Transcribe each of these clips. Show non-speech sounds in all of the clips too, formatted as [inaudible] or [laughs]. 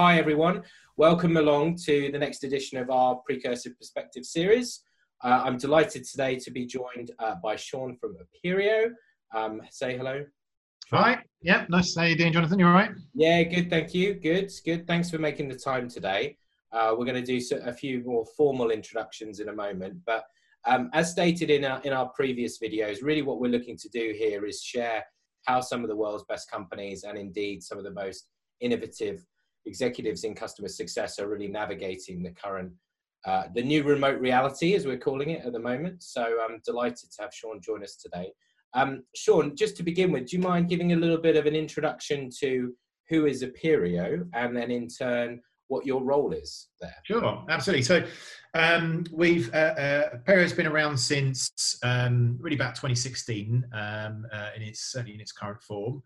Hi, everyone. Welcome along to the next edition of our Precursive Perspective series. Uh, I'm delighted today to be joined uh, by Sean from Apperio. Um, say hello. Hi. Yeah, nice. How you doing, Jonathan? You all right? Yeah, good. Thank you. Good. Good. Thanks for making the time today. Uh, we're going to do a few more formal introductions in a moment, but um, as stated in our, in our previous videos, really what we're looking to do here is share how some of the world's best companies and indeed some of the most innovative executives in customer success are really navigating the current, uh, the new remote reality, as we're calling it at the moment. So I'm delighted to have Sean join us today. Um, Sean, just to begin with, do you mind giving a little bit of an introduction to who is Apperio and then in turn what your role is there? Sure, absolutely. So um, we've uh, uh, has been around since um, really about 2016 um, uh, in its certainly in its current form.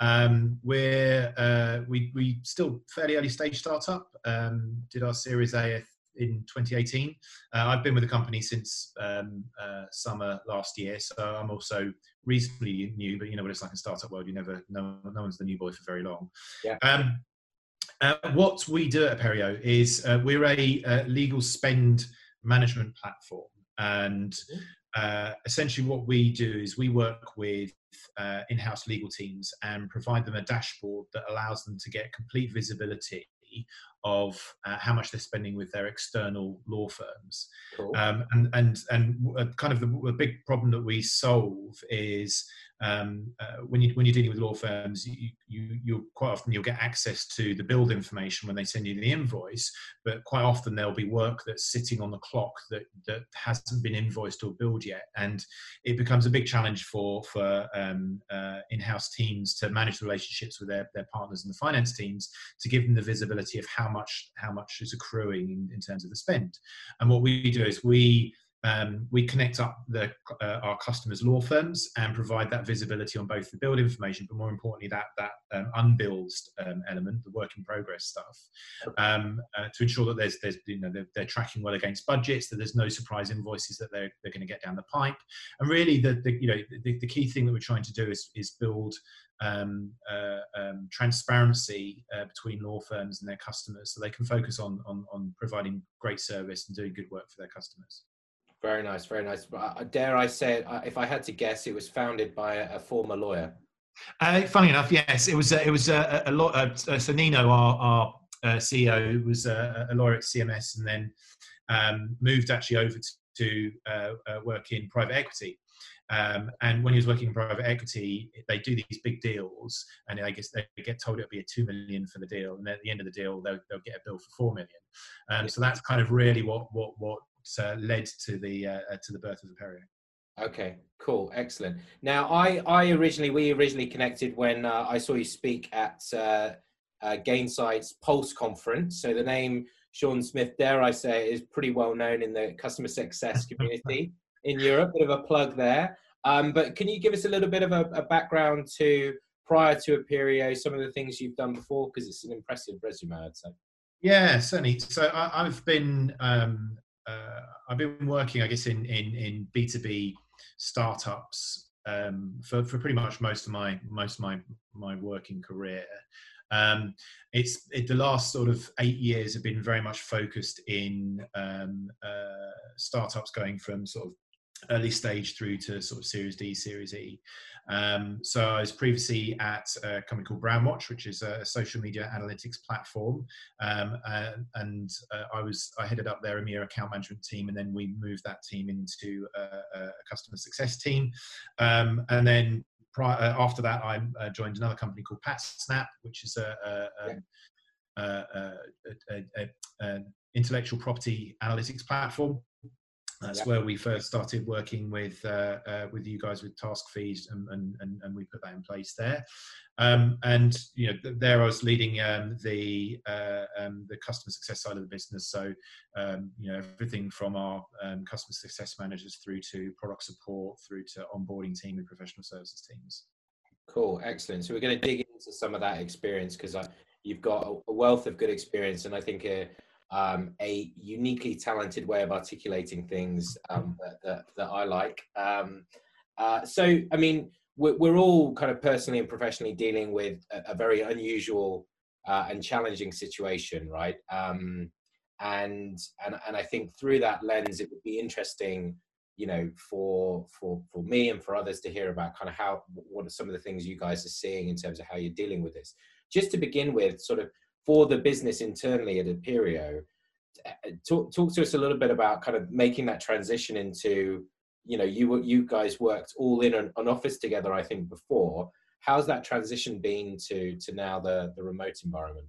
Um, we're uh, we we still fairly early stage startup. Um, did our Series A in 2018. Uh, I've been with the company since um, uh, summer last year, so I'm also reasonably new. But you know what it's like in startup world; you never no no one's the new boy for very long. Yeah. Um, uh, what we do at Apperio is uh, we're a uh, legal spend management platform, and uh, essentially what we do is we work with uh, in-house legal teams and provide them a dashboard that allows them to get complete visibility of uh, how much they're spending with their external law firms. Cool. Um, and and and kind of the, the, big problem that we solve is um, uh, when you when you're dealing with law firms, you, you you quite often you'll get access to the billed information when they send you the invoice, but quite often there'll be work that's sitting on the clock that that hasn't been invoiced or billed yet, and it becomes a big challenge for for um, uh, in-house teams to manage the relationships with their, their partners and the finance teams to give them the visibility of how much how much is accruing in, in terms of the spend. And what we do is we um, we connect up the, uh, our customers' law firms and provide that visibility on both the billed information, but more importantly, that that um, unbilled um, element, the work in progress stuff, um, uh, to ensure that there's there's you know they're, they're, tracking well against budgets, that there's no surprise invoices that they're they're going to get down the pipe, and really the, the you know the, the key thing that we're trying to do is is build um, uh, um, transparency uh, between law firms and their customers so they can focus on, on, on providing great service and doing good work for their customers. Very nice, very nice. Uh, dare I say it? Uh, if I had to guess, it was founded by a, a former lawyer. Uh, funny enough, yes, it was. Uh, it was uh, a, a lot. Uh, so Nino, our, our CEO, was a, a, lawyer at CMS, and then um, moved actually over to, to work in private equity. Um, and when he was working in private equity, they do these big deals, and I guess they get told it'll be a two million for the deal, and then at the end of the deal, they'll, they'll get a bill for four million. Um, so that's kind of really what what what uh, led to the uh, uh, to the birth of Apperio. Okay, cool, excellent. Now, I I originally we originally connected when uh, I saw you speak at uh, uh, Gainsight's Pulse conference. So the name Sean Smith, dare I say, is pretty well known in the customer success [laughs] community in Europe. Bit of a plug there. Um, but can you give us a little bit of a, a background to prior to Apperio, some of the things you've done before, because it's an impressive resume, I'd say. Yeah, certainly. So I, have been um, uh, I've been working, I guess, in in in B two B startups um, for for pretty much most of my most of my my working career. Um, it's it, the last sort of eight years have been very much focused in um, uh, startups going from sort of early stage through to sort of Series D, Series E. Um, so I was previously at a company called Brandwatch, which is a social media analytics platform, um, uh, and uh, I was I headed up their EMEA account management team, and then we moved that team into a, a customer success team, um, and then prior, uh, after that I uh, joined another company called PatSnap, which is a, a, a intellectual property analytics platform that's where we first started working with uh, uh, with you guys with task fees, and, and, and, we put that in place there. Um, and you know, there I was leading um, the uh, um, the customer success side of the business. So um, you know, everything from our um, customer success managers through to product support, through to onboarding team and professional services teams. Cool, excellent. So we're going to dig into some of that experience because uh, you've got a wealth of good experience, and I think uh, um, a uniquely talented way of articulating things um, that, that, that, I like. Um, uh, so, I mean, we're, we're, all kind of personally and professionally dealing with a, a very unusual uh, and challenging situation, right? Um, and and and I think through that lens, it would be interesting, you know, for for for me and for others to hear about kind of how what are some of the things you guys are seeing in terms of how you're dealing with this. Just to begin with, sort of for the business internally at Apperio, uh, talk talk to us a little bit about kind of making that transition into, you know, you you guys worked all in an, an office together, I think before. How's that transition been to to now the the remote environment?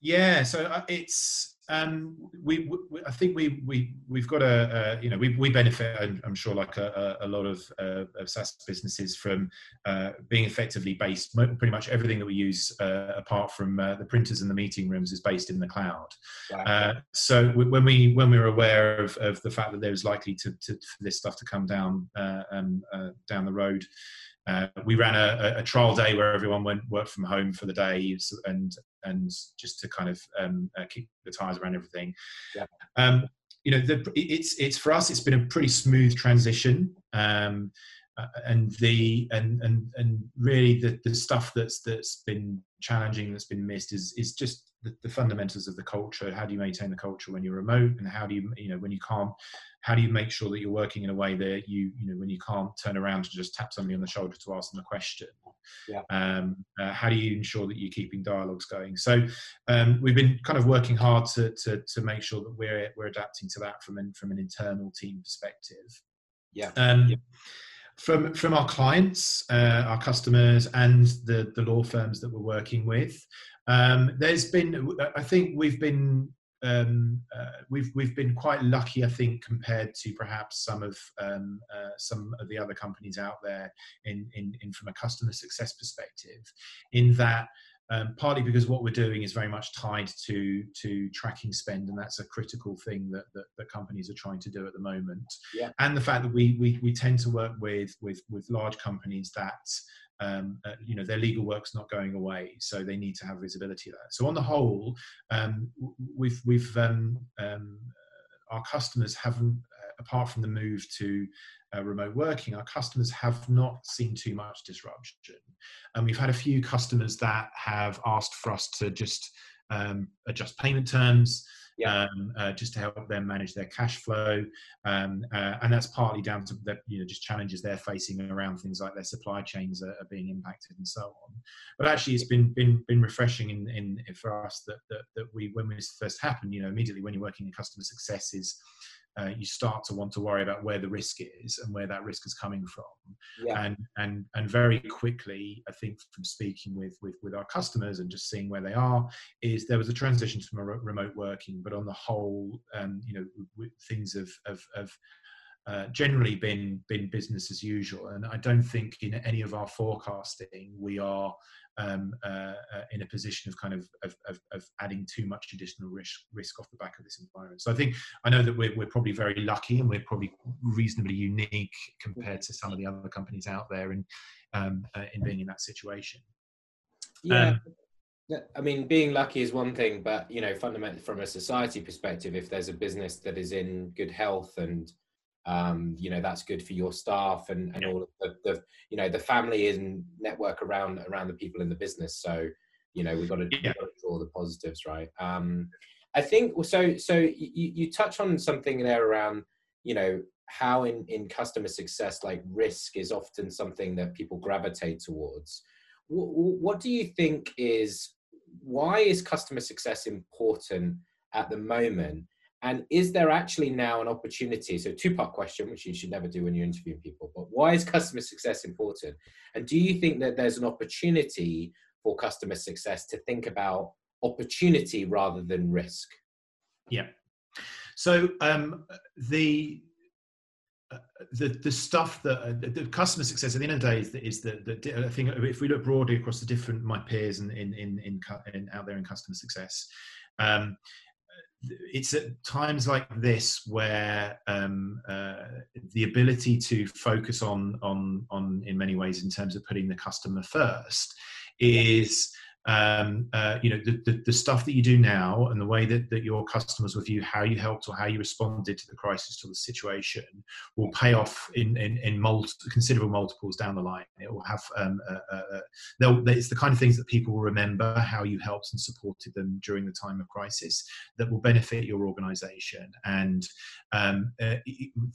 Yeah, so uh, it's um, we, we, I think we we we've got a, a you know we, we benefit I'm sure like a, a lot of, uh, of SaaS businesses from uh, being effectively based pretty much everything that we use uh, apart from uh, the printers and the meeting rooms is based in the cloud. Uh, so when we when we were aware of, of the fact that there was likely to, to for this stuff to come down um, down the road. Uh, we ran a, a, trial day where everyone went work from home for the day and and just to kind of um, uh, keep the tires around everything. Yeah. Um, you know, the, it's it's for us. It's been a pretty smooth transition, um, and the and and and really the the stuff that's that's been challenging, that's been missed, is is just the, the fundamentals of the culture. How do you maintain the culture when you're remote, and how do you you know when you can't how do you make sure that you're working in a way that you you know when you can't turn around to just tap somebody on the shoulder to ask them a question yeah. um, uh, how do you ensure that you're keeping dialogues going so um, we've been kind of working hard to, to to make sure that we're we're adapting to that from an from an internal team perspective yeah, um, yeah. From from our clients uh, our customers and the the law firms that we're working with um, there's been i think we've been um, uh, we've we've been quite lucky, I think, compared to perhaps some of um, uh, some of the other companies out there in, in, in from a customer success perspective, in that um, partly because what we're doing is very much tied to to tracking spend, and that's a critical thing that, that, that companies are trying to do at the moment. Yeah. And the fact that we, we we tend to work with with with large companies that um, uh, you know their legal work's not going away, so they need to have visibility that. So on the whole, um, we've we've um, um our customers haven't, apart from the move to uh, remote working, our customers have not seen too much disruption. And we've had a few customers that have asked for us to just um, adjust payment terms yeah. um, uh, just to help them manage their cash flow. Um, uh, and that's partly down to the you know just challenges they're facing around things like their supply chains are, are being impacted and so on. But actually, it's been been been refreshing in, in for us that, that that we when this first happened, you know, immediately when you're working in customer success is uh, you start to want to worry about where the risk is and where that risk is coming from. Yeah. And and and very quickly, I think from speaking with with with our customers and just seeing where they are, is there was a transition to remote working, but on the whole, um, you know, things have have, have uh, generally been been business as usual. And I don't think in any of our forecasting we are um, uh, uh, in a position of kind of, of, of, of, adding too much additional risk risk off the back of this environment. So I think I know that we're, we're probably very lucky and we're probably reasonably unique compared to some of the other companies out there in um, uh, in being in that situation. Yeah. Um, I mean, being lucky is one thing, but you know, fundamentally from a society perspective, if there's a business that is in good health and um, you know that's good for your staff and, and all of the, the, you know the family and network around around the people in the business. So you know we've got to, yeah. draw the positives right? Um, i think so so you, you touch on something there around you know how in in customer success like risk is often something that people gravitate towards. What, what do you think is why is customer success important at the moment and is there actually now an opportunity? So, two part question, which you should never do when you're interviewing people, but why is customer success important? And do you think that there's an opportunity for customer success to think about opportunity rather than risk? Yeah. So, um, the uh, the the stuff that uh, the customer success at the end of the day is the, is the, the I think if we look broadly across the different my peers and in in, in, in out there in customer success, um, it's at times like this where um, uh, the ability to focus on on on in many ways in terms of putting the customer first is um, uh, you know the, the, the, stuff that you do now and the way that, that your customers will view how you helped or how you responded to the crisis to the situation will pay off in in, in multi, considerable multiples down the line. It will have um, uh, uh, it's the kind of things that people will remember how you helped and supported them during the time of crisis that will benefit your organization. And um, uh,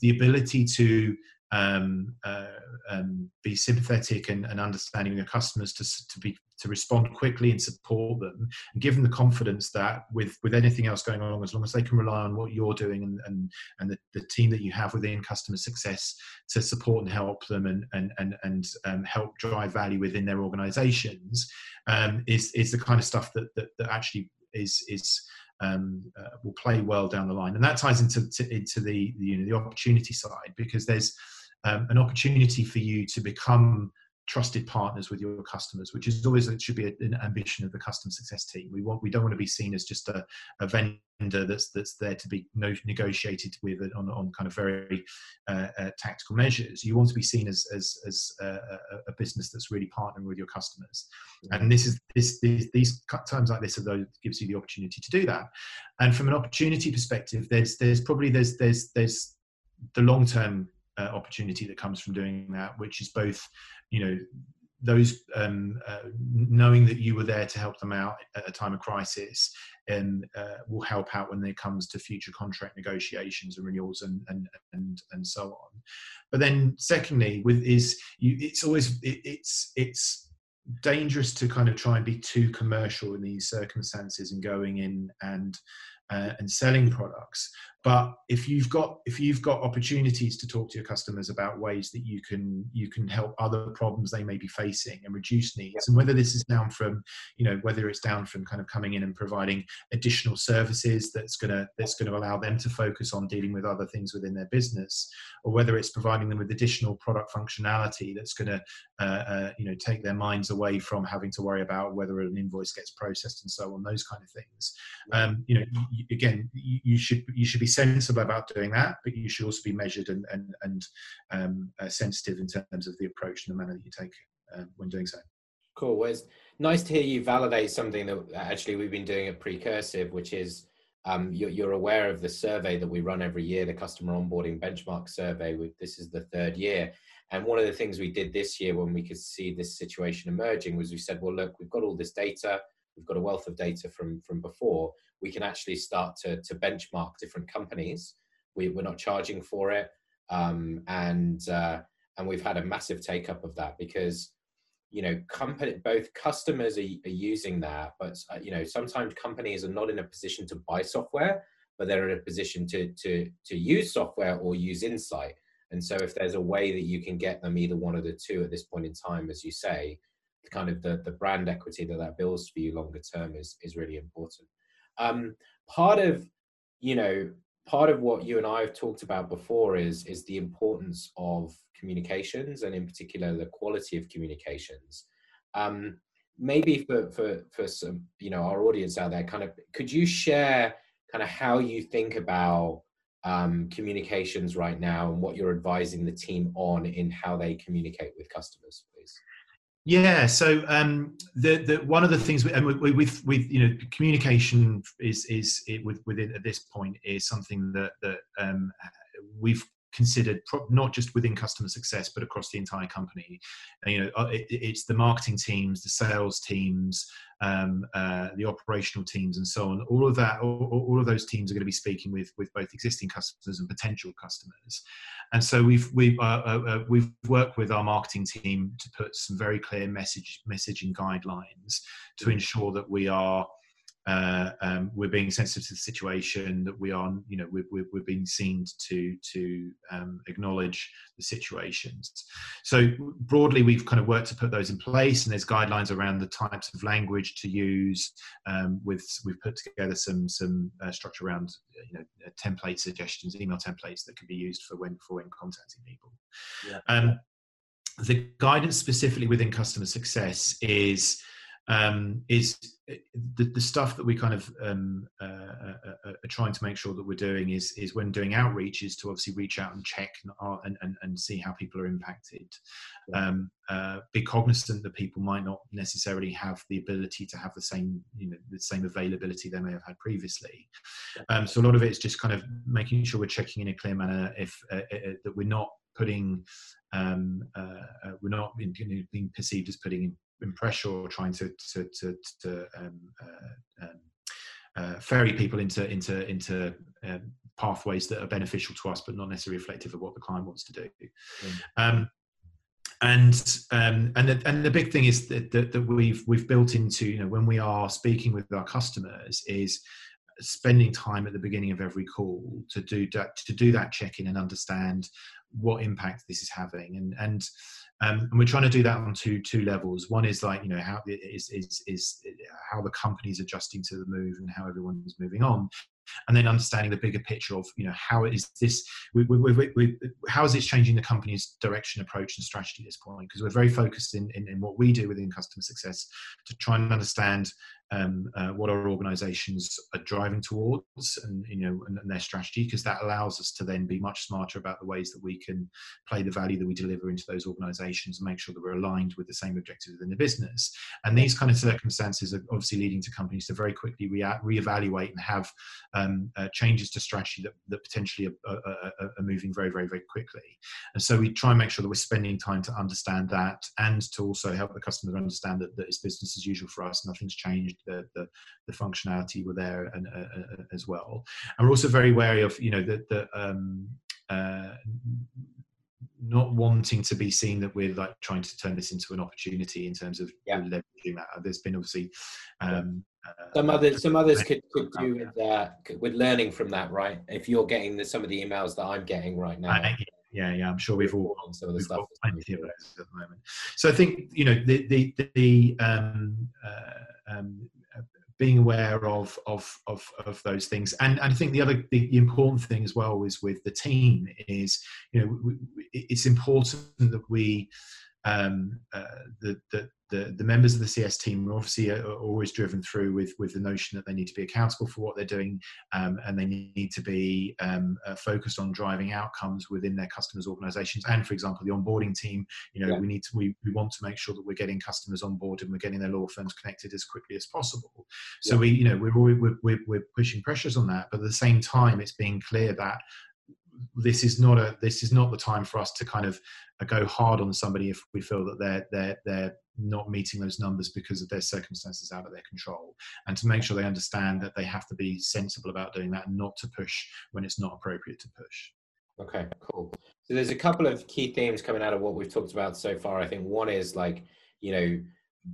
the ability to um, uh, um, be sympathetic and, and, understanding your customers to, to be to respond quickly and support them and give them the confidence that with with anything else going on as long as they can rely on what you're doing and and, and the, the team that you have within customer success to support and help them and and and, and um, help drive value within their organizations um, is is the kind of stuff that that, that actually is is um, uh, will play well down the line, and that ties into to, into the, the you know the opportunity side because there's um, an opportunity for you to become trusted partners with your customers, which is always it should be an ambition of the customer success team. We want we don't want to be seen as just a, a vendor that's that's there to be no, negotiated with on, on kind of very uh, uh, tactical measures. You want to be seen as as, as a, a, business that's really partnering with your customers, and this is this these, these times like this are those gives you the opportunity to do that. And from an opportunity perspective, there's there's probably there's there's there's the long term uh, opportunity that comes from doing that, which is both, you know, those um, uh, knowing that you were there to help them out at a time of crisis and uh, will help out when it comes to future contract negotiations and renewals and and and, and so on. But then, secondly, with is you, it's always it, it's it's dangerous to kind of try and be too commercial in these circumstances and going in and uh, and selling products but if you've got if you've got opportunities to talk to your customers about ways that you can you can help other problems they may be facing and reduce needs and whether this is down from you know whether it's down from kind of coming in and providing additional services that's going to that's going to allow them to focus on dealing with other things within their business or whether it's providing them with additional product functionality that's going to uh, uh, you know take their minds away from having to worry about whether an invoice gets processed and so on those kind of things. Um, you know you, again you, you should you should be sensible about doing that, but you should also be measured and and, and um, uh, sensitive in terms of the approach and the manner that you take uh, when doing so. Cool. Well, it's nice to hear you validate something that actually we've been doing at Precursive, which is um, you're, you're, aware of the survey that we run every year, the customer onboarding benchmark survey. With this is the third year, and one of the things we did this year when we could see this situation emerging was we said, well, look, we've got all this data we've got a wealth of data from from before we can actually start to to benchmark different companies. We, we're not charging for it. Um, and uh, and we've had a massive take up of that because you know company both customers are, are using that but uh, you know sometimes companies are not in a position to buy software but they're in a position to to to use software or use insight. And so if there's a way that you can get them either one of the two at this point in time as you say kind of the, the brand equity that that builds for you longer term is is really important. Um, part of you know part of what you and I have talked about before is is the importance of communications and in particular the quality of communications. Um, maybe for for for some you know our audience out there, kind of could you share kind of how you think about um, communications right now and what you're advising the team on in how they communicate with customers, please? Yeah, so um, the, the one of the things, we, and we, with with you know, communication is is it, with, within at this point is something that that um, we've considered pro- not just within customer success but across the entire company. And, you know uh, it, it's the marketing teams the sales teams um, uh, the operational teams and so on. All of that all, all, of those teams are going to be speaking with with both existing customers and potential customers. And so we've we've uh, uh, uh we've worked with our marketing team to put some very clear message messaging guidelines to ensure that we are uh, um, we're being sensitive to the situation that we are you know we're, we're, we're being seen to to um, acknowledge the situations so broadly we've kind of worked to put those in place and there's guidelines around the types of language to use um, with we've put together some some uh, structure around you know uh, template suggestions email templates that can be used for when for when contacting people yeah. Um, the guidance specifically within customer success is um, is uh, the, the stuff that we kind of um, uh, uh, uh, are trying to make sure that we're doing is is when doing outreach is to obviously reach out and check and, and, and see how people are impacted. Um, uh, be cognizant that people might not necessarily have the ability to have the same you know the same availability they may have had previously. Um, so a lot of it is just kind of making sure we're checking in a clear manner if uh, that we're not putting um, uh, we're not being, being perceived as putting pressure or trying to to to, to um, uh, um, uh, ferry people into into into um, pathways that are beneficial to us, but not necessarily reflective of what the client wants to do. Mm. Um, and um, and the, and the big thing is that, that, that we've we've built into you know when we are speaking with our customers is spending time at the beginning of every call to do that to do that check-in and understand what impact this is having. And and um, and we're trying to do that on two two levels. One is like you know how is is is how the company's adjusting to the move and how everyone's moving on, and then understanding the bigger picture of you know how is this we, we, we, how is this changing the company's direction approach and strategy at this point? Because we're very focused in, in, in what we do within customer success to try and understand um, uh, what our organizations are driving towards and you know and, and their strategy because that allows us to then be much smarter about the ways that we can play the value that we deliver into those organizations and make sure that we're aligned with the same objectives within the business. And these kind of circumstances are obviously leading to companies to very quickly re- reevaluate and have um, uh, changes to strategy that, that potentially are, are, are, moving very very very quickly. And so we try and make sure that we're spending time to understand that and to also help the customer understand that, that it's business as usual for us nothing's changed the, the, the functionality were there and, uh, uh, as well. And we're also very wary of, you know, the, the um, uh, not wanting to be seen that we're like trying to turn this into an opportunity in terms of yeah. leveraging that. There's been obviously um, uh, some others some others could, could do with uh, with learning from that, right? If you're getting the, some of the emails that I'm getting right now. Yeah, yeah, I'm sure we've all some of the stuff plenty of those at the moment. So I think you know the the the um, uh, um, being aware of of of, of those things and, and i think the other the important thing as well is with the team is you know it's important that we um, uh, the, the, the, the members of the CS team are obviously are always driven through with, with the notion that they need to be accountable for what they're doing um, and they need to be um, uh, focused on driving outcomes within their customers' organizations. And for example, the onboarding team, you know, yeah. we need to, we, we want to make sure that we're getting customers on board and we're getting their law firms connected as quickly as possible. So yeah. we, you know, we're, we're, we're, we're pushing pressures on that, but at the same time, it's being clear that this is not a this is not the time for us to kind of uh, go hard on somebody if we feel that they're they're they're not meeting those numbers because of their circumstances out of their control. And to make sure they understand that they have to be sensible about doing that and not to push when it's not appropriate to push. Okay cool. So there's a couple of key themes coming out of what we've talked about so far i think. One is like you know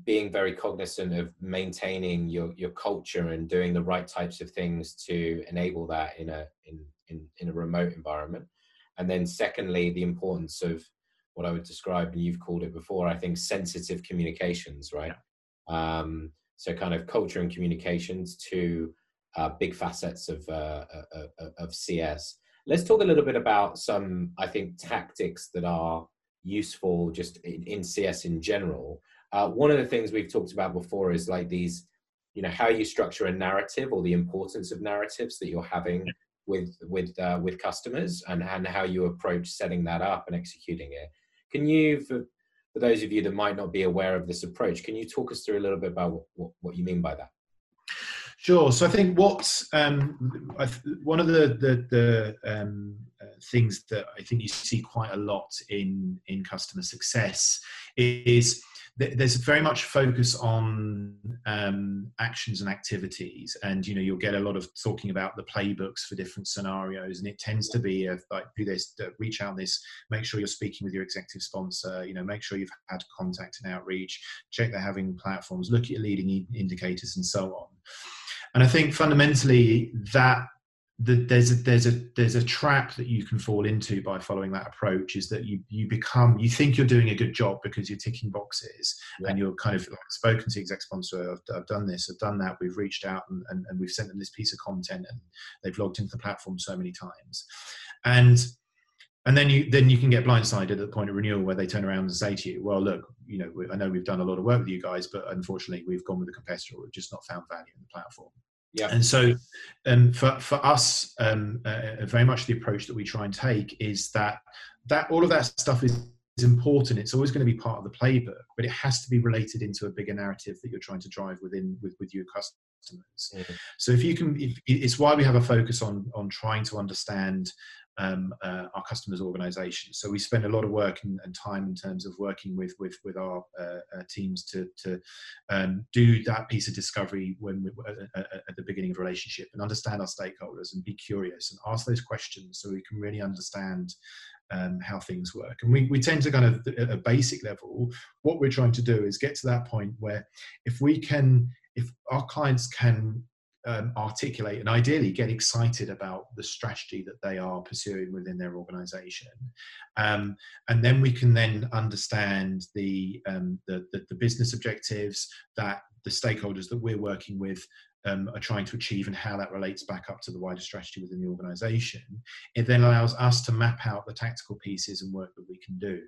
being very cognizant of maintaining your your culture and doing the right types of things to enable that in a in in, in a remote environment. And then secondly, the importance of what I would describe, and you've called it before, I think sensitive communications, right? Yeah. Um, so kind of culture and communications to uh, big facets of, uh, uh, uh of CS. Let's talk a little bit about some, I think, tactics that are useful just in, in CS in general. Uh, one of the things we've talked about before is like these, you know, how you structure a narrative or the importance of narratives that you're having with with uh, with customers and and how you approach setting that up and executing it. Can you, for, for those of you that might not be aware of this approach, can you talk us through a little bit about what, what, what you mean by that? Sure. So I think what's um, one of the the, the um, uh, things that I think you see quite a lot in in customer success is there's very much focus on um, actions and activities. And you know you'll get a lot of talking about the playbooks for different scenarios. And it tends to be a, like do this reach out this make sure you're speaking with your executive sponsor you know make sure you've had contact and outreach check they're having platforms look at your leading indicators and so on. And i think fundamentally that the, there's a there's a there's a trap that you can fall into by following that approach is that you you become you think you're doing a good job because you're ticking boxes yeah. and you're kind of like spoken to exec sponsor I've, I've, done this I've done that we've reached out and, and, and we've sent them this piece of content and they've logged into the platform so many times and and then you then you can get blindsided at the point of renewal where they turn around and say to you, "Well, look, you know, I know we've done a lot of work with you guys, but unfortunately, we've gone with a competitor or we've just not found value in the platform." Yeah. And so, um, for for us, um, uh, very much the approach that we try and take is that that all of that stuff is is important. It's always going to be part of the playbook, but it has to be related into a bigger narrative that you're trying to drive within with, with your customers. Mm-hmm. So if you can, if, it's why we have a focus on on trying to understand um, uh, our customers' organisations. So we spend a lot of work and, and, time in terms of working with with with our uh, uh, teams to to um, do that piece of discovery when we, at the beginning of a relationship and understand our stakeholders and be curious and ask those questions so we can really understand um, how things work. And we, we tend to kind of, at a basic level, what we're trying to do is get to that point where if we can, if our clients can um, articulate and ideally get excited about the strategy that they are pursuing within their organization. Um, and then we can then understand the, um, the, the, the, business objectives that the stakeholders that we're working with um, are trying to achieve and how that relates back up to the wider strategy within the organization. It then allows us to map out the tactical pieces and work that we can do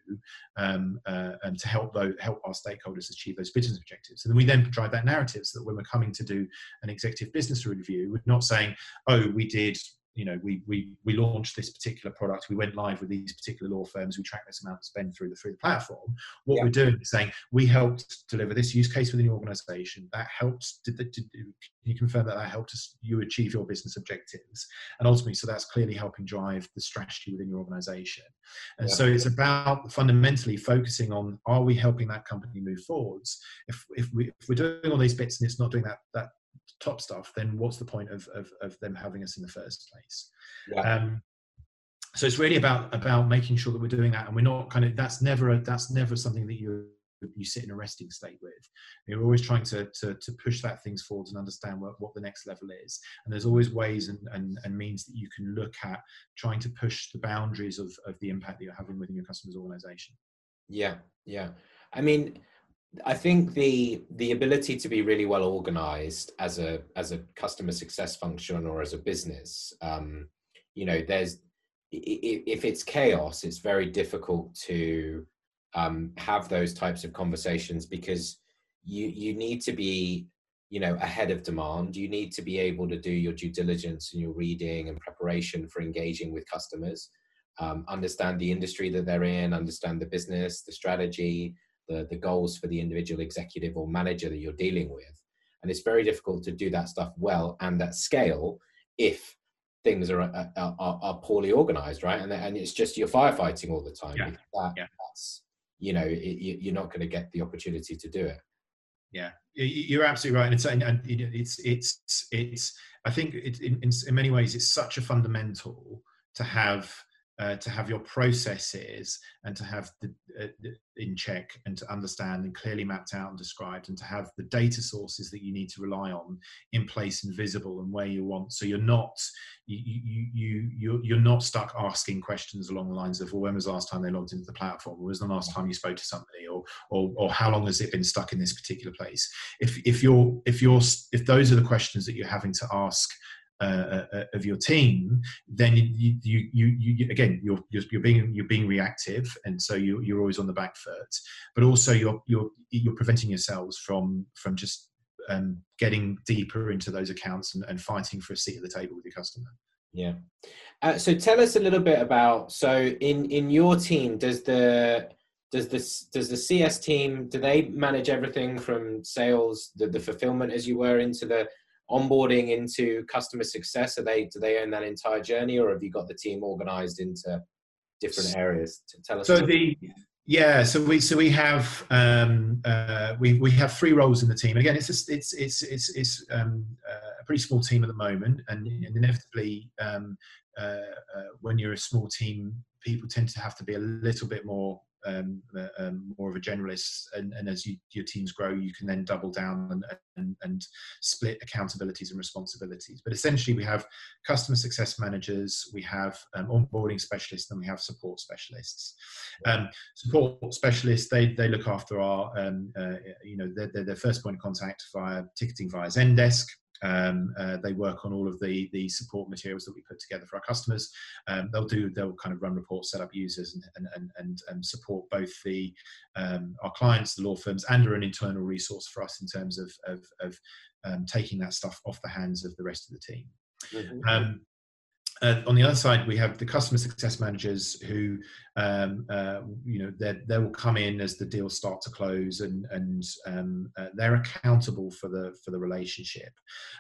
um, uh, and to help those, help our stakeholders achieve those business objectives. And then we then drive that narrative so that when we're coming to do an executive business review, we're not saying, oh, we did you know, we we we launched this particular product, we went live with these particular law firms, we track this amount of spend through the through the platform. What yeah. we're doing is saying we helped deliver this use case within your organization. That helps, Did, did, did, can you confirm that that helped us, you achieve your business objectives? And ultimately, so that's clearly helping drive the strategy within your organization. And yeah. so it's about fundamentally focusing on are we helping that company move forwards? If if we if we're doing all these bits and it's not doing that that top stuff, then what's the point of, of, of them having us in the first place? Yeah. Um, so it's really about about making sure that we're doing that, and we're not kind of that's never a, that's never something that you you sit in a resting state with. You're always trying to to, to push that things forward and understand what, what the next level is. And there's always ways and, and, and means that you can look at trying to push the boundaries of, of the impact that you're having within your customers' organization. Yeah, yeah. I mean, I think the the ability to be really well organized as a as a customer success function or as a business, um, you know, there's if it's chaos, it's very difficult to um, have those types of conversations because you you need to be you know ahead of demand. You need to be able to do your due diligence and your reading and preparation for engaging with customers. Um, understand the industry that they're in, understand the business, the strategy, the, the goals for the individual executive or manager that you're dealing with. And it's very difficult to do that stuff well and at scale if things are, are, are, are poorly organized, right? And, and it's just you're firefighting all the time. Yeah. That, yeah. That's, you know, it, you're not going to get the opportunity to do it. Yeah, you're absolutely right, and it's and it's it's it's. I think it, in, in many ways it's such a fundamental to have uh, to have your processes and to have the, uh, in check and to understand and clearly mapped out and described and to have the data sources that you need to rely on in place and visible and where you want. So you're not you you you you're, you're not stuck asking questions along the lines of well when was the last time they logged into the platform? Or was the last time you spoke to somebody? Or or, or how long has it been stuck in this particular place? If if you're if you're if those are the questions that you're having to ask uh, uh, of your team, then you, you, you, you, again you're, you're being you're being reactive, and so you, you're always on the back foot. But also you're you're you're preventing yourselves from from just um, getting deeper into those accounts and, and fighting for a seat at the table with your customer. Yeah. Uh, so tell us a little bit about so in in your team does the does this does the CS team do they manage everything from sales the, the fulfillment as you were into the onboarding into customer success? Are they do they own that entire journey, or have you got the team organized into different areas? To tell us. So the yeah, so we so we have um, uh, we we have three roles in the team. And again, it's just, it's it's it's it's um, uh, a pretty small team at the moment, and, and inevitably, um, uh, uh when you're a small team, people tend to have to be a little bit more um, uh, um, more of a generalist, and, and as you, your teams grow, you can then double down and, and, and, split accountabilities and responsibilities. But essentially, we have customer success managers, we have um, onboarding specialists, and we have support specialists. Um, support specialists they they look after our um, uh, you know their, their first point of contact via ticketing via Zendesk. Um, uh, they work on all of the the support materials that we put together for our customers. Um, they'll do they'll kind of run reports, set up users, and and and, and, and support both the um, our clients, the law firms, and are an internal resource for us in terms of of, of um, taking that stuff off the hands of the rest of the team. Mm-hmm. Uh, on the other side, we have the customer success managers who, um, uh, you know, they will come in as the deals start to close, and and um, uh, they're accountable for the for the relationship.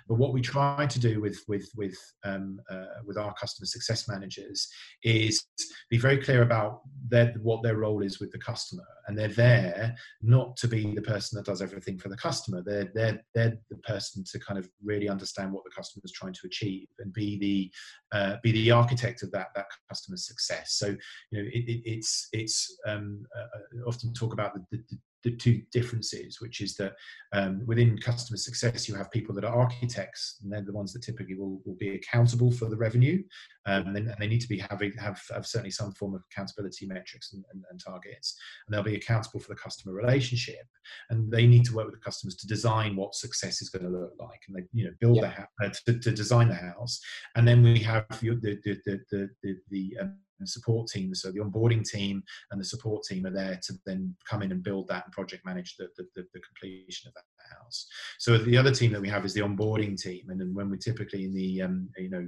But what we try to do with with with um, uh, with our customer success managers is be very clear about their, what their role is with the customer, and they're there not to be the person that does everything for the customer. They're they're they're the person to kind of really understand what the customer is trying to achieve and be the uh, be the architect of that that customer success. So you know it, it, it's it's um, uh, often talk about the, the, the two differences, which is that um, within customer success, you have people that are architects, and they're the ones that typically will, will be accountable for the revenue, um, and, and, they need to be having have, have certainly some form of accountability metrics and, and, and, targets, and they'll be accountable for the customer relationship, and they need to work with the customers to design what success is going to look like, and they you know build yeah. the house uh, to, to, design the house, and then we have the the the the, the, the um, support teams. So the onboarding team and the support team are there to then come in and build that and project manage the, the, the, the completion of that house. So the other team that we have is the onboarding team, and then when we're typically in the um, you know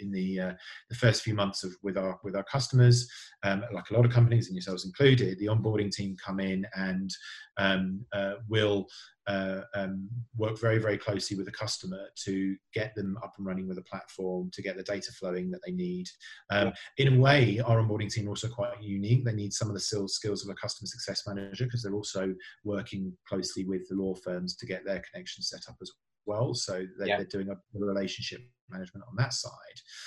in the uh, the first few months of with our with our customers, um, like a lot of companies and yourselves included, the onboarding team come in and um, uh, will uh, um, work very, very closely with the customer to get them up and running with a platform, to get the data flowing that they need. Um, in a way, our onboarding team are also quite unique. They need some of the skills, skills of a customer success manager because they're also working closely with the law firms to get their connections set up as well. So yeah. they're doing a relationship management on that side.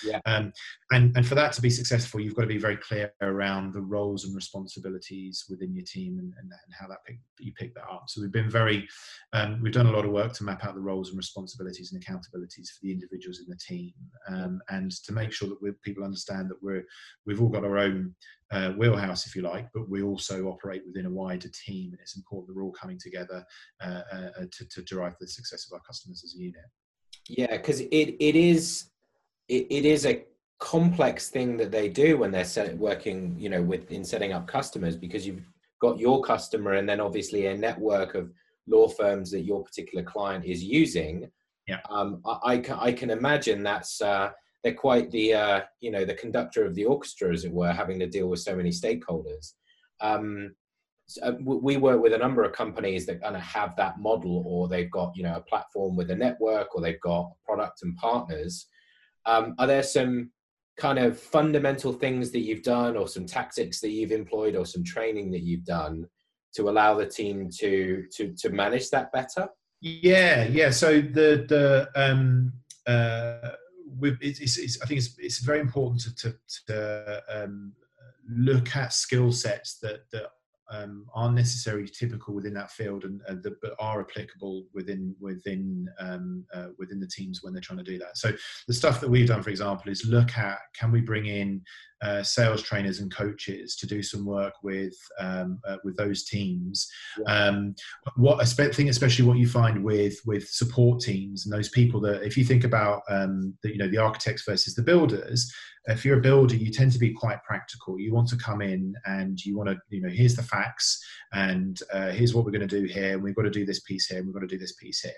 Yeah. Um, and, and for that to be successful, you've got to be very clear around the roles and responsibilities within your team and, and, and how that pick, you pick that up. So we've been very, um, we've done a lot of work to map out the roles and responsibilities and accountabilities for the individuals in the team, um, and to make sure that people understand that we're we've all got our own uh, wheelhouse, if you like, but we also operate within a wider team, and it's important that we're all coming together uh, uh, to, to derive the success of our customers as a unit. Yeah, because it it is it, it is a complex thing that they do when they're set, working, you know, with in setting up customers because you've got your customer and then obviously a network of law firms that your particular client is using. Yeah. Um, I, I, can, I can imagine that's uh, they're quite the uh, you know the conductor of the orchestra, as it were, having to deal with so many stakeholders. Um, uh, we work with a number of companies that kind of have that model or they've got you know a platform with a network or they've got product and partners. Um, are there some kind of fundamental things that you've done or some tactics that you've employed or some training that you've done to allow the team to to to manage that better? Yeah yeah. So the the um uh it's, it's, it's, I think it's, it's very important to, to, to um, look at skill sets that, that um, aren't necessarily typical within that field and uh, the, but are applicable within within um, uh, within the teams when they're trying to do that. So the stuff that we've done, for example, is look at can we bring in uh, sales trainers and coaches to do some work with um, uh, with those teams. Um, what I think, especially what you find with with support teams and those people that, if you think about um, the, you know the architects versus the builders, if you're a builder, you tend to be quite practical. You want to come in and you want to you know here's the facts and uh, here's what we're going to do here. And we've got to do this piece here. and We've got to do this piece here.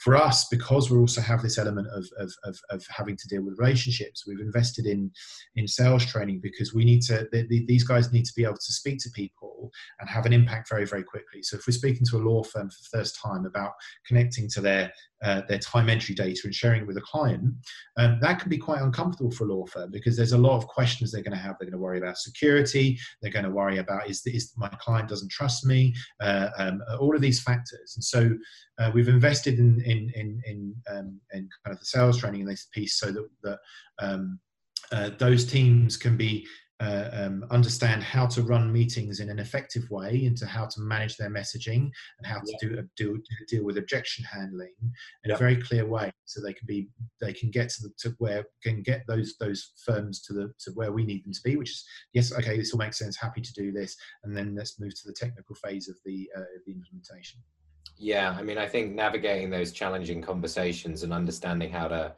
For us, because we also have this element of of, of, of having to deal with relationships, we've invested in in sales training because we need to the, the, these guys need to be able to speak to people and have an impact very very quickly. So if we're speaking to a law firm for the first time about connecting to their uh, their time entry data and sharing it with a client um, that can be quite uncomfortable for a law firm because there's a lot of questions they're going to have. They're going to worry about security. They're going to worry about is, is my client doesn't trust me? Uh, um, all of these factors. And so uh, we've invested in in in in, um, in, kind of the sales training in this piece so that that um, uh, those teams can be uh, um, understand how to run meetings in an effective way into how to manage their messaging and how to yeah. do, do deal with objection handling in a very clear way. So they can be they can get to, the, to where can get those those firms to the to where we need them to be which is yes okay this all makes sense happy to do this and then let's move to the technical phase of the uh, the implementation. Yeah, I mean, I think navigating those challenging conversations and understanding how to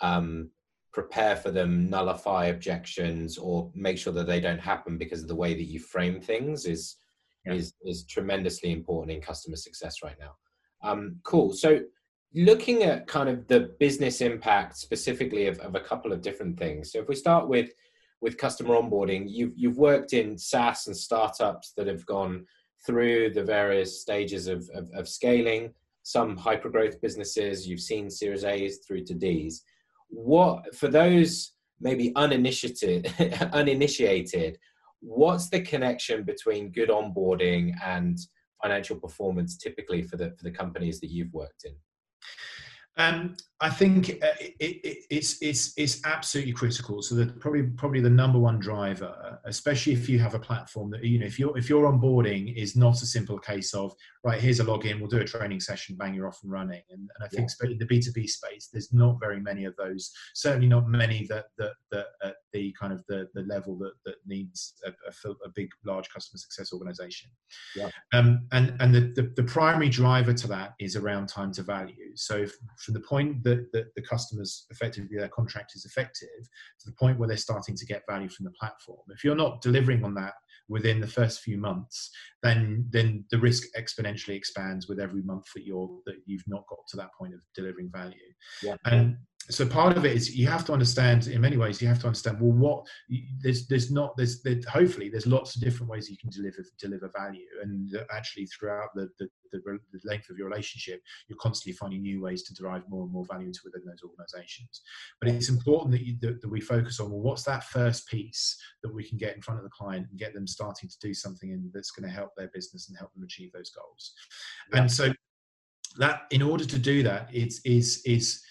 um, prepare for them, nullify objections, or make sure that they don't happen because of the way that you frame things is yeah. is is tremendously important in customer success right now. Um, cool. So, looking at kind of the business impact specifically of, of a couple of different things. So, if we start with with customer onboarding, you've you've worked in SaaS and startups that have gone through the various stages of, of, of scaling, some hyper growth businesses, you've seen Series A's through to D's. What, for those maybe uninitiated, [laughs] uninitiated, what's the connection between good onboarding and financial performance typically for the, for the companies that you've worked in? Um, I think uh, it, it, it's it's it's absolutely critical. So that probably probably the number one driver, especially if you have a platform that you know if you're if you're onboarding is not a simple case of right here's a login, we'll do a training session, bang you're off and running. And, and I think yeah. in the B two B space, there's not very many of those. Certainly not many that that that at the kind of the the level that that needs a, a, a big large customer success organization. Yeah. Um, and and the, the the primary driver to that is around time to value. So if, from the point that, that the customers effectively their contract is effective to the point where they're starting to get value from the platform. If you're not delivering on that within the first few months, then then the risk exponentially expands with every month that you're that you've not got to that point of delivering value. Yeah. And so part of it is you have to understand in many ways you have to understand well what there's there's not there's there, hopefully there's lots of different ways you can deliver deliver value. And actually throughout the, the the, the length of your relationship you're constantly finding new ways to derive more and more value into within those organizations. But it's important that, you, that, that we focus on well what's that first piece that we can get in front of the client and get them starting to do something in, that's going to help their business and help them achieve those goals. Yeah. and so that in order to do that it's is is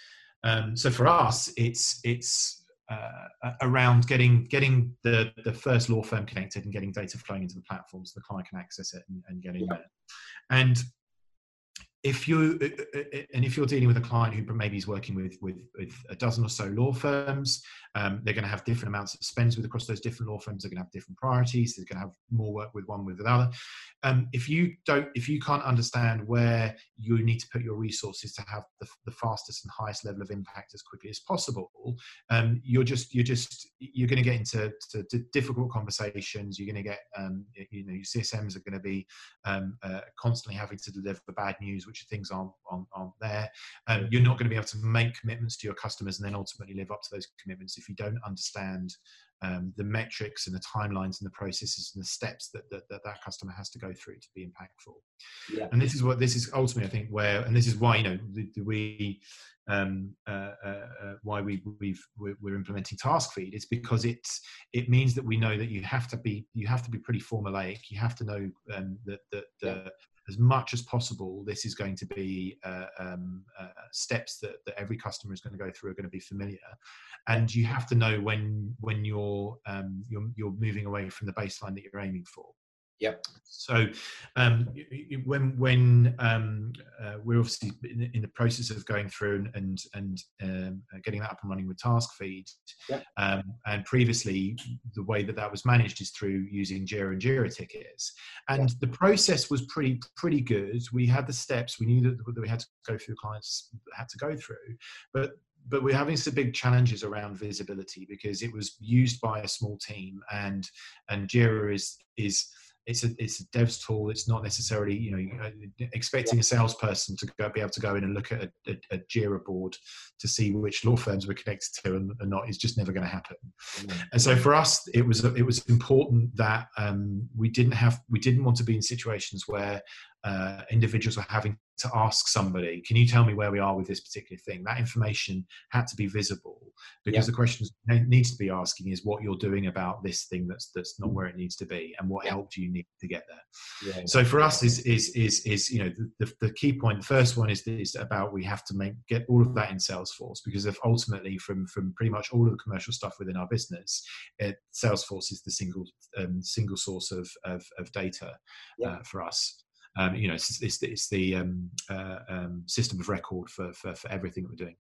um, so for us, it's it's uh, around getting getting the the first law firm connected and getting data flowing into the platform so the client can access it and, and get in there. And if you uh, uh, uh, and if you're dealing with a client who maybe is working with with, with a dozen or so law firms um, they're going to have different amounts of spends with across those different law firms. They're going to have different priorities. They're going to have more work with one with another. Um, if you don't if you can't understand where you need to put your resources to have the, the fastest and highest level of impact as quickly as possible um, you're just you're just you're going to get into to, to difficult conversations. You're going to get um, you know your csms are going to be um, uh, constantly having to deliver bad news which things aren't, aren't, aren't there. Um, you're not going to be able to make commitments to your customers and then ultimately live up to those commitments if you don't understand um, the metrics and the timelines and the processes and the steps that that, that, that customer has to go through to be impactful. Yeah. And this is what this is ultimately, I think, where and this is why you know the, the, we um, uh, uh, uh, why we we've we're, implementing TaskFeed is because it's it means that we know that you have to be you have to be pretty formulaic. You have to know um, that that the yeah as much as possible, this is going to be uh, um, uh, steps that, that every customer is going to go through are going to be familiar, and you have to know when when you're um, you're, you're moving away from the baseline that you're aiming for. Yep. So um, when when um, uh, we're obviously in, in, the process of going through and and, um, uh, getting that up and running with TaskFeed, yep. Um, and previously the way that that was managed is through using Jira and Jira tickets, and yep. the process was pretty pretty good. We had the steps we knew that, that we had to go through. Clients had to go through, but but we're having some big challenges around visibility because it was used by a small team and and Jira is is it's a it's a devs tool. It's not necessarily you know uh, expecting a salesperson to go, be able to go in and look at a, a, a Jira board to see which law firms we're connected to and, and not. is just never going to happen. Mm-hmm. And so for us, it was it was important that um, we didn't have we didn't want to be in situations where uh, individuals were having to ask somebody, can you tell me where we are with this particular thing? That information had to be visible because the question needs to be asking is what you're doing about this thing that's that's not where it needs to be, and what help do you need to get there. Yeah. So for us, is is is is you know the, the, the, key point. The first one is is about we have to make get all of that in Salesforce because if ultimately from from pretty much all of the commercial stuff within our business, it, Salesforce is the single um, single source of of, of data uh, for us. Um, you know, it's, it's, it's the um, uh, um, system of record for, for, for, everything that we're doing.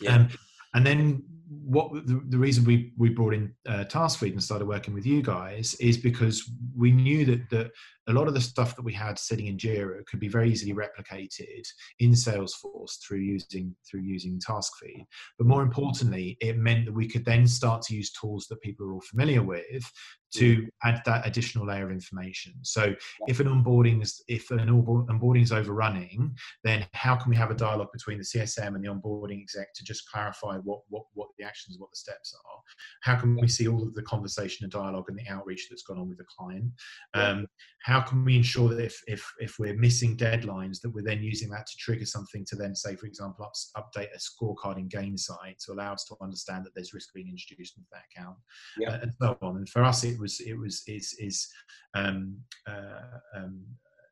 Yeah. Um, and then what the, the, reason we, we brought in uh, Taskfeed and started working with you guys is because we knew that, that a lot of the stuff that we had sitting in Jira could be very easily replicated in Salesforce through using through using TaskFeed. But more importantly, it meant that we could then start to use tools that people are all familiar with to add that additional layer of information. So if an onboarding is if an onboarding is overrunning, then how can we have a dialogue between the CSM and the onboarding exec to just clarify what what what the actions, what the steps are? How can we see all of the conversation and dialogue and the outreach that's gone on with the client? Um, how can we ensure that if if if we're missing deadlines, that we're then using that to trigger something to then say, for example, up, update a scorecard in Gainsight to allow us to understand that there's risk being introduced into that account, yeah. uh, and so on. And for us, it was it was is is um, uh, um,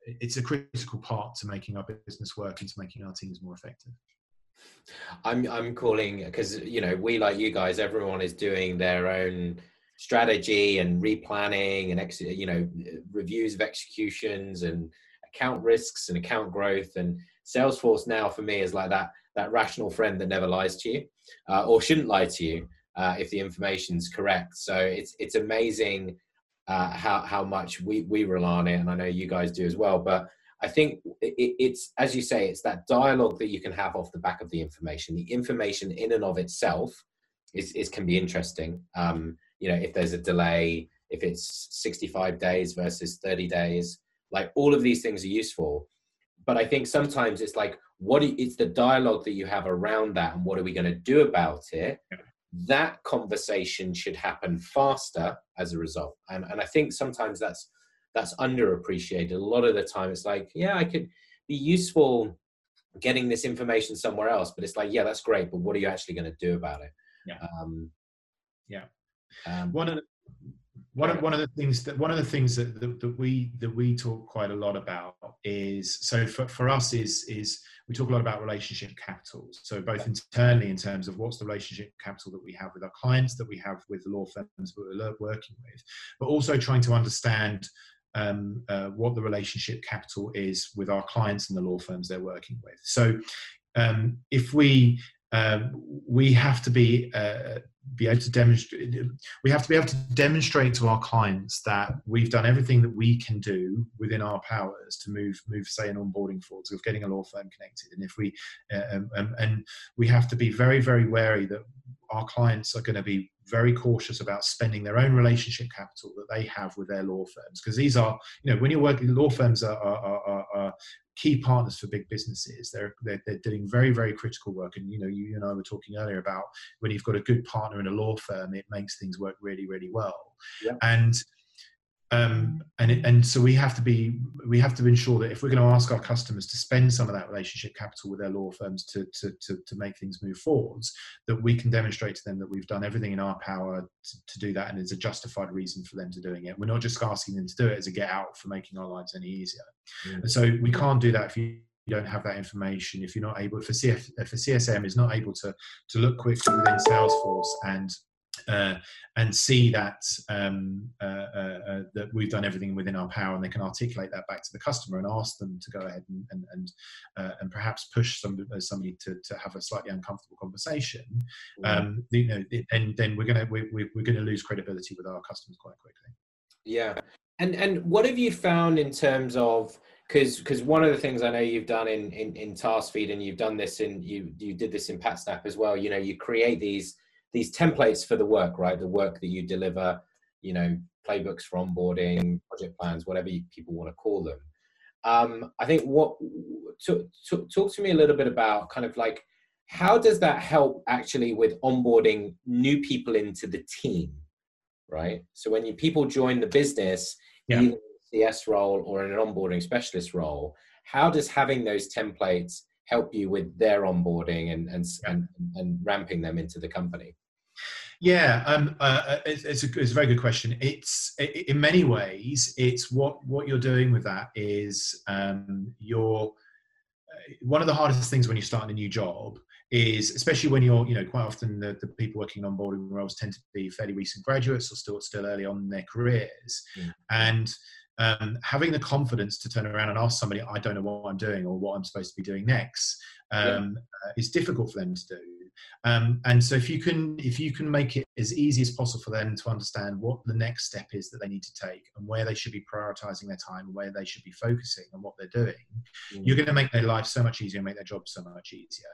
it's a critical part to making our business work and to making our teams more effective. I'm I'm calling because you know we like you guys. Everyone is doing their own strategy and replanning and ex- you know reviews of executions and account risks and account growth and Salesforce now for me is like that that rational friend that never lies to you uh, or shouldn't lie to you uh, if the information's correct. So it's it's amazing uh, how how much we we rely on it, and I know you guys do as well. But I think it, it's as you say, it's that dialogue that you can have off the back of the information. The information in and of itself is, is can be interesting. Um, you know, if there's a delay, if it's 65 days versus 30 days, like all of these things are useful. But I think sometimes it's like what it's the dialogue that you have around that, and what are we going to do about it? that conversation should happen faster as a result. And, and I think sometimes that's that's underappreciated. A lot of the time it's like, yeah, I could be useful getting this information somewhere else, but it's like, yeah, that's great, but what are you actually going to do about it? Yeah. Um, yeah. Um, one of the, one of, one of the things that one of the things that, that, that, we that we talk quite a lot about is so for, for us is is we talk a lot about relationship capital. So both internally in terms of what's the relationship capital that we have with our clients that we have with the law firms we're working with but also trying to understand um, uh, what the relationship capital is with our clients and the law firms they're working with. So um, if we um, we have to be uh, be able to demonstrate we have to be able to demonstrate to our clients that we've done everything that we can do within our powers to move move say an onboarding forward of getting a law firm connected. And if we uh, um, um, and we have to be very very wary that our clients are going to be very cautious about spending their own relationship capital that they have with their law firms. Because these are you know when you're working law firms are, are, are, are key partners for big businesses. They're, they're, they're doing very very critical work. And you know you and i were talking earlier about when you've got a good partner in a law firm it makes things work really really well. Yeah. and um, and and so we have to be we have to ensure that if we're going to ask our customers to spend some of that relationship capital with their law firms to to to, to make things move forwards, that we can demonstrate to them that we've done everything in our power to, to do that, and it's a justified reason for them to doing it. We're not just asking them to do it as a get out for making our lives any easier. Mm. And so we can't do that if you you don't have that information if you're not able if a, CF, if a csm is not able to to look quickly within salesforce and uh, and see that um, uh, uh, uh, that we've done everything within our power, and they can articulate that back to the customer and ask them to go ahead and and and, uh, and perhaps push somebody, uh, somebody to, to have a slightly uncomfortable conversation. Um, you know, and then we're gonna we, we're gonna lose credibility with our customers quite quickly. Yeah, and and what have you found in terms of because because one of the things I know you've done in in in TaskFeed and you've done this in you you did this in PatSnap as well. You know, you create these these templates for the work, right? The work that you deliver, you know, playbooks for onboarding, project plans, whatever you, people want to call them. Um, I think what talk, talk, talk to me a little bit about kind of like how does that help actually with onboarding new people into the team, right? So when you people join the business, yeah. either in a CS role or in an onboarding specialist role, how does having those templates help you with their onboarding and and, yeah. and, and ramping them into the company? Yeah, um, uh, uh, it's, it's, a, it's, a, very good question. It's it, in many ways, it's what what you're doing with that is um, you're uh, one of the hardest things when you start a new job is especially when you're you know quite often the, the people working on boarding roles tend to be fairly recent graduates or still still early on in their careers mm. and um, having the confidence to turn around and ask somebody i don't know what i'm doing or what i'm supposed to be doing next um, yeah. uh, is difficult for them to do Um, and so if you can if you can make it as easy as possible for them to understand what the next step is that they need to take and where they should be prioritizing their time and where they should be focusing on what they're doing, mm. you're going to make their life so much easier and make their job so much easier.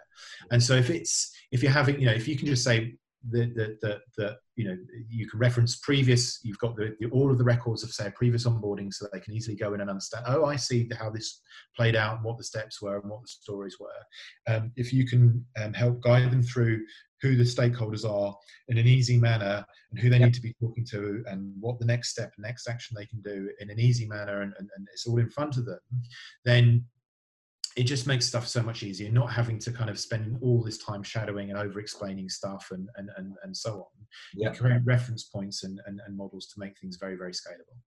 And so if it's if you're having you know if you can just say that the, the, you know you can reference previous you've got the, the, all of the records of say previous onboarding so they can easily go in and understand oh i see how this played out and what the steps were and what the stories were um, if you can um, help guide them through who the stakeholders are in an easy manner and who they yep. need to be talking to and what the next step next action they can do in an easy manner and, and, and it's all in front of them then it just makes stuff so much easier not having to kind of spend all this time shadowing and over explaining stuff and and and, and so on. Yeah. create reference points and, and, and models to make things very very scalable.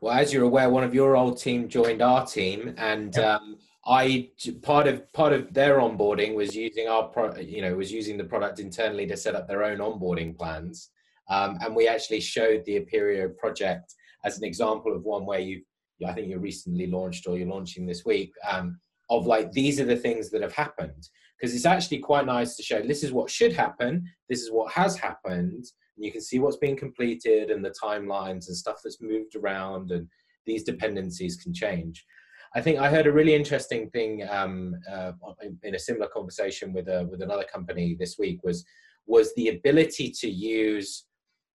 Well as you're aware one of your old team joined our team and um, i part of part of their onboarding was using our pro you know was using the product internally to set up their own onboarding plans. Um, and we actually showed the Apperio project as an example of one where you I think you recently launched or you're launching this week. Um, of like these are the things that have happened. Because it's actually quite nice to show this is what should happen this is what has happened and you can see what's being completed and the timelines and stuff that's moved around and these dependencies can change. I think i heard a really interesting thing um, uh, in a similar conversation with a, with another company this week was was the ability to use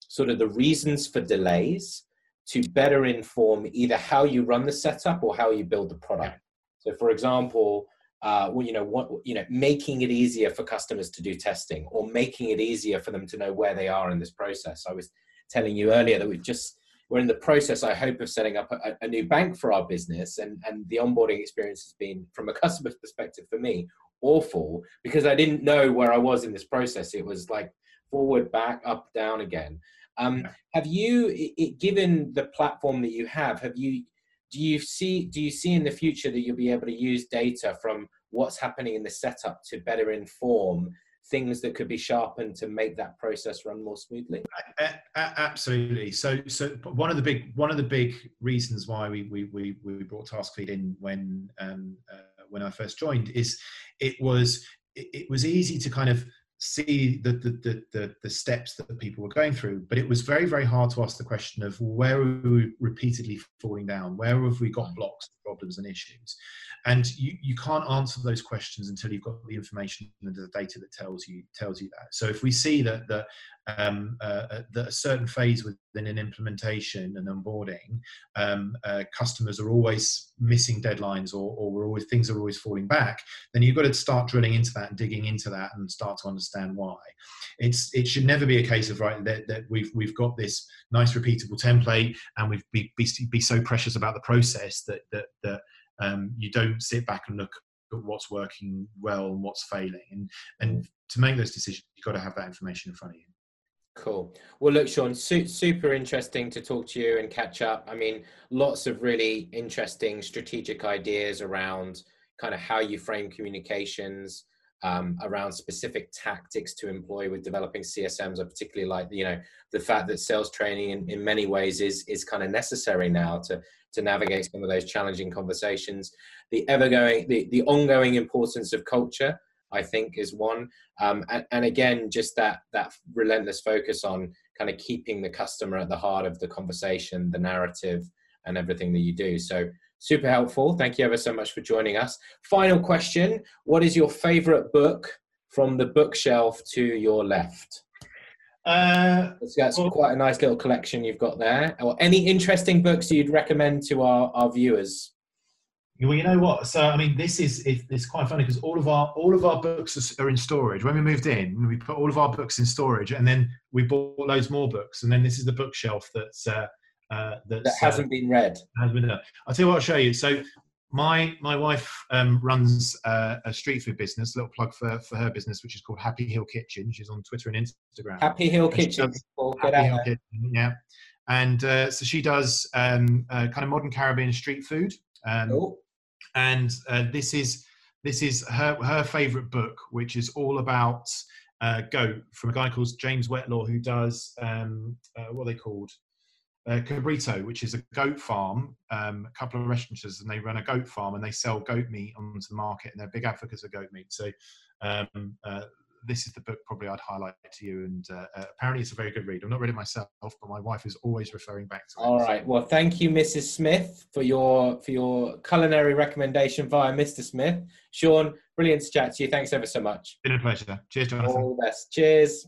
sort of the reasons for delays to better inform either how you run the setup or how you build the product so, for example, uh, well, you know, what, you know, making it easier for customers to do testing or making it easier for them to know where they are in this process. I was telling you earlier that we've just we're in the process, I hope, of setting up a, a new bank for our business, and and the onboarding experience has been, from a customer's perspective, for me, awful because I didn't know where I was in this process. It was like forward, back, up, down again. Um, have you, it, it, given the platform that you have, have you do you see do you see in the future that you'll be able to use data from what's happening in the setup to better inform things that could be sharpened to make that process run more smoothly? Absolutely. So so one of the big one of the big reasons why we we we, we brought taskfeed in when um, uh, when i first joined is it was it, it was easy to kind of see the, the, the, the, steps that people were going through. But it was very, very hard to ask the question of where are we repeatedly falling down? Where have we got mm. blocks, problems, and issues? And you, you can't answer those questions until you've got the information and the data that tells you tells you that. So if we see that that, um, uh, uh that a certain phase within an implementation and onboarding, um, uh, customers are always missing deadlines or, or we're always things are always falling back, then you've got to start drilling into that and digging into that and start to understand why. It's it should never be a case of right that, that we've we've got this nice repeatable template and we've be, be, be so precious about the process that that that um, you don't sit back and look at what's working well and what's failing. And and to make those decisions, you've got to have that information in front of you. Cool. Well, look, Sean, su- super interesting to talk to you and catch up. I mean, lots of really interesting strategic ideas around kind of how you frame communications, um, around specific tactics to employ with developing CSMs. I particularly like, you know, the fact that sales training in, in many ways is is kind of necessary now to to navigate some of those challenging conversations. The ever going, the, the ongoing importance of culture, I think, is one. Um, and, and again, just that that relentless focus on kind of keeping the customer at the heart of the conversation, the narrative, and everything that you do. So super helpful. Thank you ever so much for joining us. Final question: What is your favorite book from the bookshelf to your left? Uh, that's well, quite a nice little collection you've got there. Or any interesting books you'd recommend to our, our viewers? Well, you know what? So, I mean, this is it's quite funny because all of our all of our books are in storage. When we moved in, we put all of our books in storage, and then we bought loads more books, and then this is the bookshelf that's uh, uh, that's, that hasn't uh, been read. Has been done. I'll tell you what. I'll show you. So, my my wife um, runs uh, a street food business. A little plug for, for her business, which is called Happy Hill Kitchen. She's on Twitter and Instagram. Happy Hill Kitchen. Happy Hill Kitchen. Yeah, and uh, so she does um, uh, kind of modern Caribbean street food. Um, oh. And uh, this is this is her her favorite book, which is all about uh, goat from a guy called James Whetlor, who does um, uh, what they called uh, Cabrito, which is a goat farm, um, a couple of restaurants, and they run a goat farm and they sell goat meat onto the market, and they're big advocates of goat meat. So, um, uh, this is the book probably I'd highlight to you. And uh, uh, apparently, it's a very good read. I'm not read it myself, but my wife is always referring back to it. All right. Well, thank you, Mrs. Smith, for your for your culinary recommendation via Mr. Smith. Sean, brilliant to chat to you. Thanks ever so much. Been a pleasure. Cheers, Jonathan. All the best. Cheers.